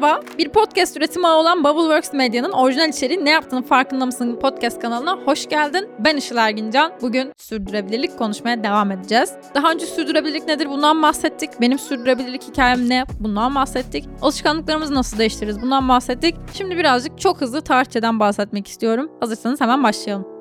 Merhaba, bir podcast üretimi ağı olan Bubbleworks Medya'nın orijinal içeriği Ne Yaptığının Farkında Mısın podcast kanalına hoş geldin. Ben Işıl Ergincan. Bugün sürdürülebilirlik konuşmaya devam edeceğiz. Daha önce sürdürülebilirlik nedir bundan bahsettik. Benim sürdürülebilirlik hikayem ne bundan bahsettik. Alışkanlıklarımızı nasıl değiştiririz bundan bahsettik. Şimdi birazcık çok hızlı tarihçeden bahsetmek istiyorum. Hazırsanız hemen başlayalım.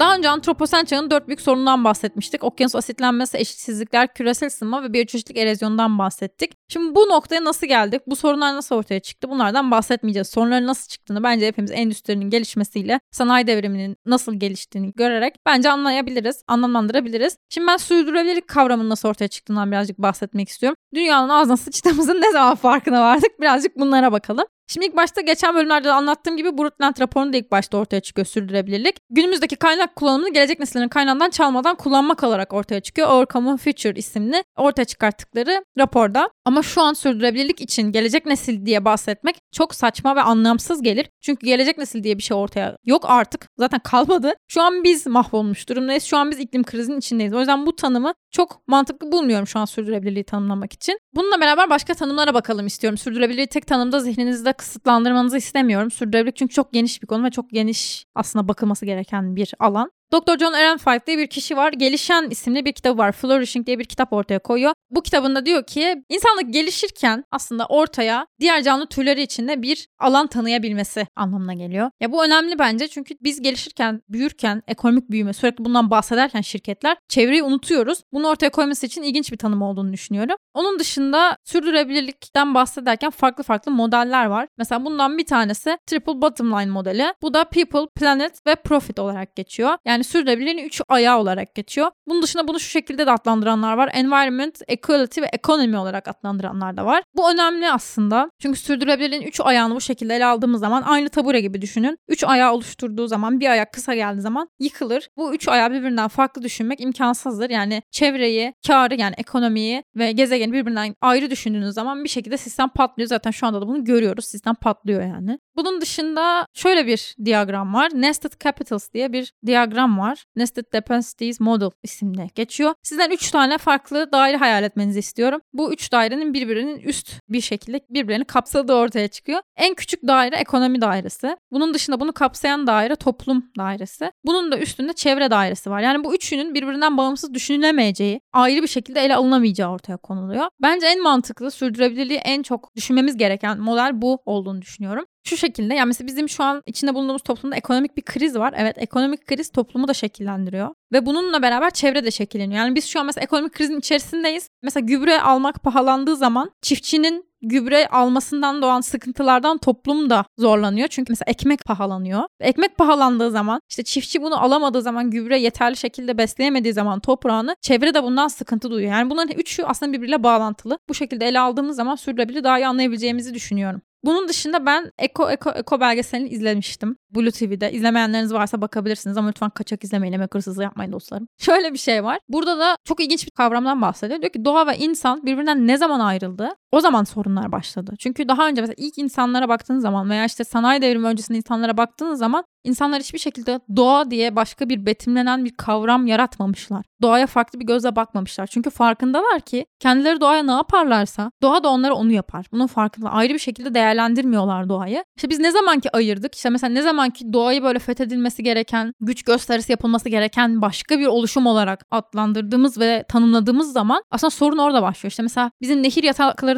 Daha önce antroposen çağın dört büyük sorunundan bahsetmiştik. Okyanus asitlenmesi, eşitsizlikler, küresel ısınma ve biyoçeşitlik erozyonundan bahsettik. Şimdi bu noktaya nasıl geldik? Bu sorunlar nasıl ortaya çıktı? Bunlardan bahsetmeyeceğiz. Sorunların nasıl çıktığını bence hepimiz endüstrinin gelişmesiyle sanayi devriminin nasıl geliştiğini görerek bence anlayabiliriz, anlamlandırabiliriz. Şimdi ben sürdürülebilirlik kavramının nasıl ortaya çıktığından birazcık bahsetmek istiyorum. Dünyanın ağzına sıçtığımızın ne zaman farkına vardık? Birazcık bunlara bakalım. Şimdi ilk başta geçen bölümlerde de anlattığım gibi Brundtland raporunda ilk başta ortaya çıkıyor sürdürülebilirlik. Günümüzdeki kaynak kullanımını gelecek nesillerin kaynağından çalmadan kullanmak olarak ortaya çıkıyor. Our Future isimli ortaya çıkarttıkları raporda. Ama şu an sürdürülebilirlik için gelecek nesil diye bahsetmek çok saçma ve anlamsız gelir. Çünkü gelecek nesil diye bir şey ortaya yok artık. Zaten kalmadı. Şu an biz mahvolmuş durumdayız. Şu an biz iklim krizinin içindeyiz. O yüzden bu tanımı çok mantıklı bulmuyorum şu an sürdürülebilirliği tanımlamak için. Bununla beraber başka tanımlara bakalım istiyorum. Sürdürülebilirliği tek tanımda zihninizde kısıtlandırmanızı istemiyorum. Sürdürülebilirlik çünkü çok geniş bir konu ve çok geniş aslında bakılması gereken bir alan. Dr. John Ehrenfeld diye bir kişi var. Gelişen isimli bir kitabı var. Flourishing diye bir kitap ortaya koyuyor. Bu kitabında diyor ki insanlık gelişirken aslında ortaya diğer canlı türleri içinde bir alan tanıyabilmesi anlamına geliyor. Ya bu önemli bence çünkü biz gelişirken, büyürken, ekonomik büyüme sürekli bundan bahsederken şirketler çevreyi unutuyoruz. Bunu ortaya koyması için ilginç bir tanım olduğunu düşünüyorum. Onun dışında sürdürülebilirlikten bahsederken farklı farklı modeller var. Mesela bundan bir tanesi Triple Bottom Line modeli. Bu da People, Planet ve Profit olarak geçiyor. Yani sürdürülebilirliğin üç ayağı olarak geçiyor. Bunun dışında bunu şu şekilde de adlandıranlar var. Environment, Equality ve Economy olarak adlandıranlar da var. Bu önemli aslında. Çünkü sürdürülebilirliğin üç ayağını bu şekilde ele aldığımız zaman aynı tabure gibi düşünün. Üç ayağı oluşturduğu zaman bir ayak kısa geldiği zaman yıkılır. Bu üç ayağı birbirinden farklı düşünmek imkansızdır. Yani çevreyi, karı yani ekonomiyi ve gezegeni birbirinden ayrı düşündüğünüz zaman bir şekilde sistem patlıyor. Zaten şu anda da bunu görüyoruz. Sistem patlıyor yani. Bunun dışında şöyle bir diyagram var. Nested Capitals diye bir diyagram var. Nested Dependencies Model isimli geçiyor. Sizden 3 tane farklı daire hayal etmenizi istiyorum. Bu 3 dairenin birbirinin üst bir şekilde birbirlerini kapsadığı ortaya çıkıyor. En küçük daire ekonomi dairesi. Bunun dışında bunu kapsayan daire toplum dairesi. Bunun da üstünde çevre dairesi var. Yani bu üçünün birbirinden bağımsız düşünülemeyeceği, ayrı bir şekilde ele alınamayacağı ortaya konuluyor. Bence en mantıklı, sürdürülebilirliği en çok düşünmemiz gereken model bu olduğunu düşünüyorum şu şekilde yani mesela bizim şu an içinde bulunduğumuz toplumda ekonomik bir kriz var. Evet ekonomik kriz toplumu da şekillendiriyor. Ve bununla beraber çevre de şekilleniyor. Yani biz şu an mesela ekonomik krizin içerisindeyiz. Mesela gübre almak pahalandığı zaman çiftçinin gübre almasından doğan sıkıntılardan toplum da zorlanıyor. Çünkü mesela ekmek pahalanıyor. Ekmek pahalandığı zaman işte çiftçi bunu alamadığı zaman gübre yeterli şekilde besleyemediği zaman toprağını çevre de bundan sıkıntı duyuyor. Yani bunların üçü aslında birbiriyle bağlantılı. Bu şekilde ele aldığımız zaman sürdürülebilir daha iyi anlayabileceğimizi düşünüyorum. Bunun dışında ben Eko Eko Eko belgeselini izlemiştim. Blue TV'de. İzlemeyenleriniz varsa bakabilirsiniz ama lütfen kaçak izlemeyin. Emek hırsızlığı yapmayın dostlarım. Şöyle bir şey var. Burada da çok ilginç bir kavramdan bahsediyor. Diyor ki doğa ve insan birbirinden ne zaman ayrıldı? O zaman sorunlar başladı. Çünkü daha önce mesela ilk insanlara baktığınız zaman veya işte sanayi devrimi öncesinde insanlara baktığınız zaman İnsanlar hiçbir şekilde doğa diye başka bir betimlenen bir kavram yaratmamışlar. Doğaya farklı bir gözle bakmamışlar. Çünkü farkındalar ki kendileri doğaya ne yaparlarsa doğa da onlara onu yapar. Bunun farkında. Ayrı bir şekilde değerlendirmiyorlar doğayı. İşte biz ne zamanki ayırdık işte mesela ne zamanki doğayı böyle fethedilmesi gereken, güç gösterisi yapılması gereken başka bir oluşum olarak adlandırdığımız ve tanımladığımız zaman aslında sorun orada başlıyor. İşte mesela bizim nehir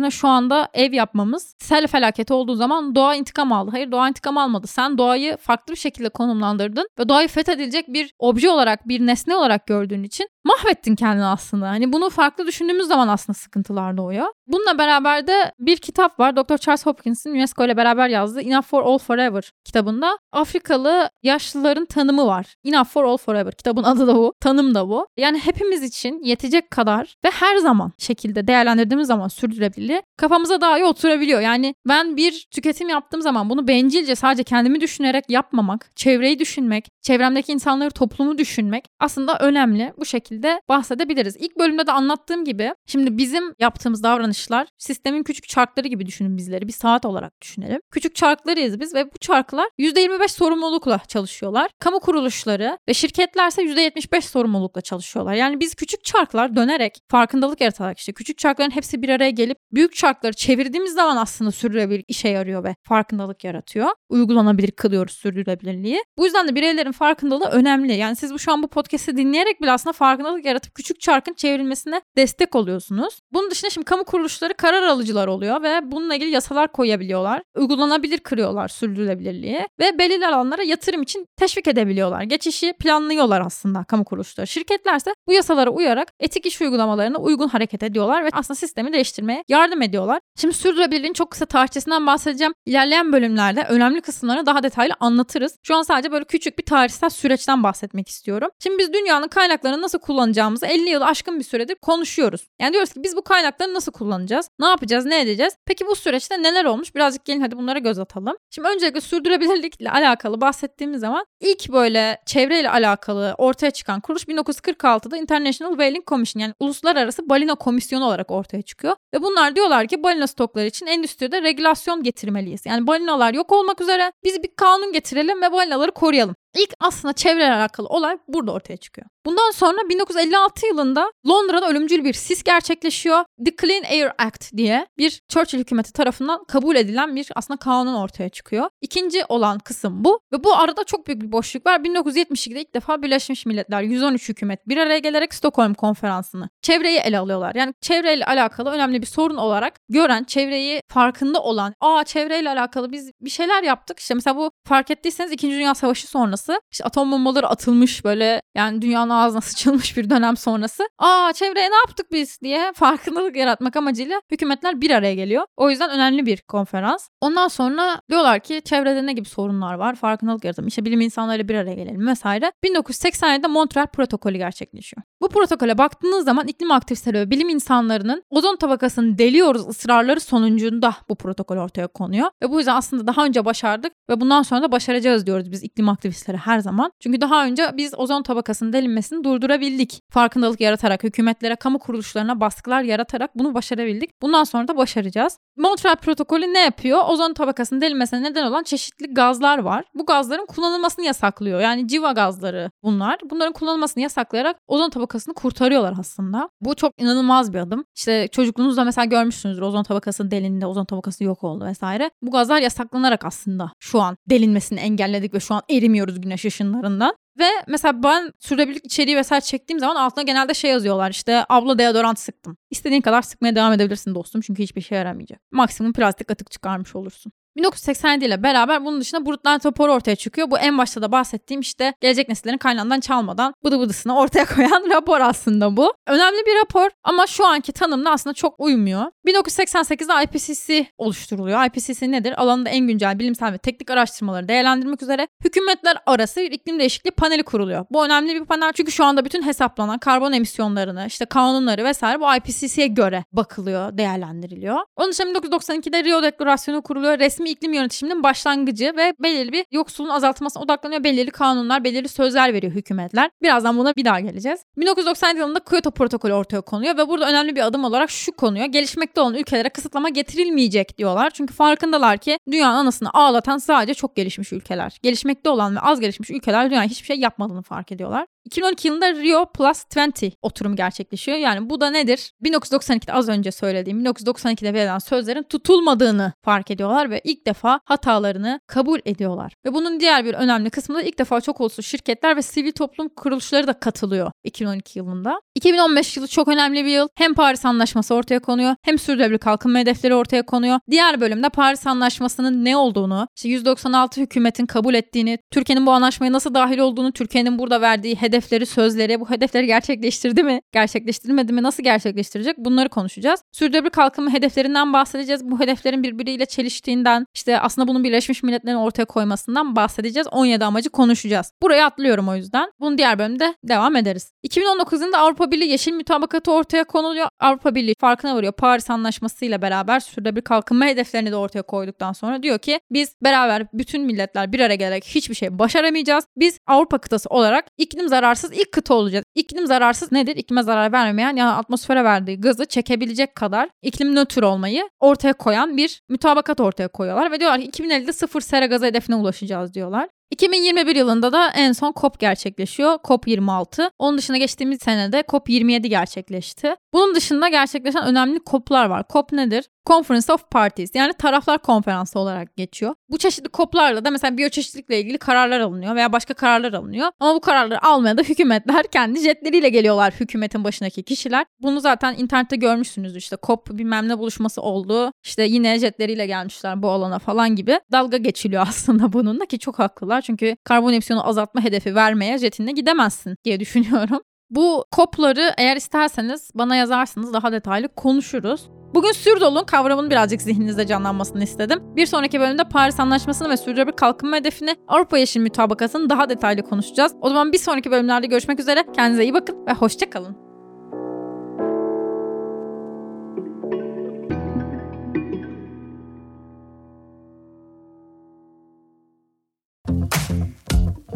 yataklarına şu anda ev yapmamız sel felaketi olduğu zaman doğa intikam aldı. Hayır doğa intikam almadı. Sen doğayı farklı bir şekilde konumlandırdın ve doğayı fethedilecek bir obje olarak, bir nesne olarak gördüğün için mahvettin kendini aslında. Hani bunu farklı düşündüğümüz zaman aslında sıkıntılar doğuyor. Bununla beraber de bir kitap var. Dr. Charles Hopkins'in UNESCO ile beraber yazdığı Enough for All Forever kitabında Afrikalı yaşlıların tanımı var. Enough for All Forever. Kitabın adı da bu. Tanım da bu. Yani hepimiz için yetecek kadar ve her zaman şekilde değerlendirdiğimiz zaman sürdürülebilir. Kafamıza daha iyi oturabiliyor. Yani ben bir tüketim yaptığım zaman bunu bencilce sadece kendimi düşünerek yapmamak, çevreyi düşünmek, çevremdeki insanları, toplumu düşünmek aslında önemli. Bu şekilde şekilde bahsedebiliriz. İlk bölümde de anlattığım gibi şimdi bizim yaptığımız davranışlar sistemin küçük çarkları gibi düşünün bizleri. Bir saat olarak düşünelim. Küçük çarklarıyız biz ve bu çarklar %25 sorumlulukla çalışıyorlar. Kamu kuruluşları ve şirketlerse %75 sorumlulukla çalışıyorlar. Yani biz küçük çarklar dönerek farkındalık yaratarak işte küçük çarkların hepsi bir araya gelip büyük çarkları çevirdiğimiz zaman aslında sürdürülebilir işe yarıyor ve farkındalık yaratıyor. Uygulanabilir kılıyoruz sürdürülebilirliği. Bu yüzden de bireylerin farkındalığı önemli. Yani siz bu şu an bu podcast'i dinleyerek bile aslında farkındalık yaratıp küçük çarkın çevrilmesine destek oluyorsunuz. Bunun dışında şimdi kamu kuruluşları karar alıcılar oluyor ve bununla ilgili yasalar koyabiliyorlar. Uygulanabilir kırıyorlar sürdürülebilirliği ve belirli alanlara yatırım için teşvik edebiliyorlar. Geçişi planlıyorlar aslında kamu kuruluşları. Şirketlerse bu yasalara uyarak etik iş uygulamalarına uygun hareket ediyorlar ve aslında sistemi değiştirmeye yardım ediyorlar. Şimdi sürdürülebilirliğin çok kısa tarihçesinden bahsedeceğim. İlerleyen bölümlerde önemli kısımlarını daha detaylı anlatırız. Şu an sadece böyle küçük bir tarihsel süreçten bahsetmek istiyorum. Şimdi biz dünyanın kaynaklarını nasıl kullanacağımızı 50 yıl aşkın bir süredir konuşuyoruz. Yani diyoruz ki biz bu kaynakları nasıl kullanacağız? Ne yapacağız? Ne edeceğiz? Peki bu süreçte neler olmuş? Birazcık gelin hadi bunlara göz atalım. Şimdi öncelikle sürdürülebilirlikle alakalı bahsettiğimiz zaman ilk böyle çevreyle alakalı ortaya çıkan kuruluş 1946'da International Whaling Commission yani Uluslararası Balina Komisyonu olarak ortaya çıkıyor. Ve bunlar diyorlar ki balina stokları için endüstride regülasyon getirmeliyiz. Yani balinalar yok olmak üzere biz bir kanun getirelim ve balinaları koruyalım. İlk aslında çevreyle alakalı olay burada ortaya çıkıyor. Bundan sonra 1956 yılında Londra'da ölümcül bir sis gerçekleşiyor. The Clean Air Act diye bir Churchill hükümeti tarafından kabul edilen bir aslında kanun ortaya çıkıyor. İkinci olan kısım bu ve bu arada çok büyük bir boşluk var. 1972'de ilk defa Birleşmiş Milletler 113 hükümet bir araya gelerek Stockholm konferansını çevreyi ele alıyorlar. Yani çevreyle alakalı önemli bir sorun olarak gören, çevreyi farkında olan, aa çevreyle alakalı biz bir şeyler yaptık. İşte mesela bu fark ettiyseniz 2. Dünya Savaşı sonrası işte atom bombaları atılmış böyle yani dünyanın ağzına sıçılmış bir dönem sonrası. Aa çevreye ne yaptık biz diye farkındalık yaratmak amacıyla hükümetler bir araya geliyor. O yüzden önemli bir konferans. Ondan sonra diyorlar ki çevrede ne gibi sorunlar var? Farkındalık yaratalım. İşte bilim insanlarıyla bir araya gelelim vesaire. 1987'de Montreal protokolü gerçekleşiyor. Bu protokole baktığınız zaman iklim aktivistleri ve bilim insanlarının ozon tabakasını deliyoruz ısrarları sonucunda bu protokol ortaya konuyor. Ve bu yüzden aslında daha önce başardık ve bundan sonra da başaracağız diyoruz biz iklim aktivistleri her zaman. Çünkü daha önce biz ozon tabakasının delinmesini durdurabildik. Farkındalık yaratarak, hükümetlere, kamu kuruluşlarına baskılar yaratarak bunu başarabildik. Bundan sonra da başaracağız. Montreal protokolü ne yapıyor? Ozon tabakasının delinmesine neden olan çeşitli gazlar var. Bu gazların kullanılmasını yasaklıyor. Yani civa gazları bunlar. Bunların kullanılmasını yasaklayarak ozon tabakasını kurtarıyorlar aslında. Bu çok inanılmaz bir adım. İşte çocukluğunuzda mesela görmüşsünüzdür ozon tabakası delindi, ozon tabakası yok oldu vesaire. Bu gazlar yasaklanarak aslında şu an delinmesini engelledik ve şu an erimiyoruz güneş ışınlarından. Ve mesela ben sürdürülebilirlik içeriği vesaire çektiğim zaman altına genelde şey yazıyorlar işte abla deodorant sıktım. İstediğin kadar sıkmaya devam edebilirsin dostum çünkü hiçbir şey yaramayacak. Maksimum plastik atık çıkarmış olursun. 1987 ile beraber bunun dışında Brundtland raporu ortaya çıkıyor. Bu en başta da bahsettiğim işte gelecek nesillerin kaynağından çalmadan bıdı bıdısını ortaya koyan rapor aslında bu. Önemli bir rapor ama şu anki tanımla aslında çok uymuyor. 1988'de IPCC oluşturuluyor. IPCC nedir? Alanında en güncel bilimsel ve teknik araştırmaları değerlendirmek üzere hükümetler arası bir iklim değişikliği paneli kuruluyor. Bu önemli bir panel çünkü şu anda bütün hesaplanan karbon emisyonlarını, işte kanunları vesaire bu IPCC'ye göre bakılıyor, değerlendiriliyor. Onun için 1992'de Rio Deklarasyonu kuruluyor. Resmi iklim yönetiminin başlangıcı ve belirli bir yoksulluğun azaltılmasına odaklanıyor. Belirli kanunlar, belirli sözler veriyor hükümetler. Birazdan buna bir daha geleceğiz. 1997 yılında Kyoto protokolü ortaya konuyor ve burada önemli bir adım olarak şu konuyor. Gelişmekte olan ülkelere kısıtlama getirilmeyecek diyorlar. Çünkü farkındalar ki dünyanın anasını ağlatan sadece çok gelişmiş ülkeler. Gelişmekte olan ve az gelişmiş ülkeler dünyaya hiçbir şey yapmadığını fark ediyorlar. 2012 yılında Rio Plus 20 oturumu gerçekleşiyor. Yani bu da nedir? 1992'de az önce söylediğim 1992'de verilen sözlerin tutulmadığını fark ediyorlar ve ilk defa hatalarını kabul ediyorlar. Ve bunun diğer bir önemli kısmı da ilk defa çok uluslu şirketler ve sivil toplum kuruluşları da katılıyor 2012 yılında. 2015 yılı çok önemli bir yıl. Hem Paris Anlaşması ortaya konuyor hem sürdürülebilir kalkınma hedefleri ortaya konuyor. Diğer bölümde Paris Anlaşması'nın ne olduğunu, işte 196 hükümetin kabul ettiğini, Türkiye'nin bu anlaşmaya nasıl dahil olduğunu, Türkiye'nin burada verdiği hedefleri, sözleri, bu hedefleri gerçekleştirdi mi, gerçekleştirmedi mi, nasıl gerçekleştirecek bunları konuşacağız. Sürdürülebilir kalkınma hedeflerinden bahsedeceğiz. Bu hedeflerin birbiriyle çeliştiğinden, işte aslında bunun Birleşmiş Milletler'in ortaya koymasından bahsedeceğiz. 17 amacı konuşacağız. Burayı atlıyorum o yüzden. Bunu diğer bölümde devam ederiz. 2019 yılında Avrupa Birliği Yeşil Mütabakatı ortaya konuluyor. Avrupa Birliği farkına varıyor. Paris Anlaşması ile beraber sürdürülebilir kalkınma hedeflerini de ortaya koyduktan sonra diyor ki biz beraber bütün milletler bir araya gelerek hiçbir şey başaramayacağız. Biz Avrupa kıtası olarak iklim zararı zararsız ilk kıta olacağız. İklim zararsız nedir? İklime zarar vermeyen yani atmosfere verdiği gazı çekebilecek kadar iklim nötr olmayı ortaya koyan bir mütabakat ortaya koyuyorlar ve diyorlar ki 2050'de sıfır sera gazı hedefine ulaşacağız diyorlar. 2021 yılında da en son COP gerçekleşiyor. COP 26. Onun dışında geçtiğimiz senede COP 27 gerçekleşti. Bunun dışında gerçekleşen önemli COP'lar var. COP nedir? Conference of Parties yani taraflar konferansı olarak geçiyor. Bu çeşitli COP'larla da mesela biyoçeşitlilikle ilgili kararlar alınıyor veya başka kararlar alınıyor. Ama bu kararları almaya da hükümetler kendi jetleriyle geliyorlar hükümetin başındaki kişiler. Bunu zaten internette görmüşsünüz işte COP bilmem ne buluşması oldu. İşte yine jetleriyle gelmişler bu alana falan gibi. Dalga geçiliyor aslında bununla ki çok haklılar. Çünkü karbon emisyonu azaltma hedefi vermeye jetinle gidemezsin diye düşünüyorum. Bu kopları eğer isterseniz bana yazarsınız daha detaylı konuşuruz. Bugün sürdolun kavramının birazcık zihninizde canlanmasını istedim. Bir sonraki bölümde Paris Anlaşması'nı ve sürdürülebilir kalkınma hedefini Avrupa Yeşil Mütabakası'nı daha detaylı konuşacağız. O zaman bir sonraki bölümlerde görüşmek üzere. Kendinize iyi bakın ve hoşçakalın.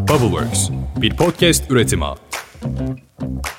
Bubbleworks bir podcast üretimi. Thank you.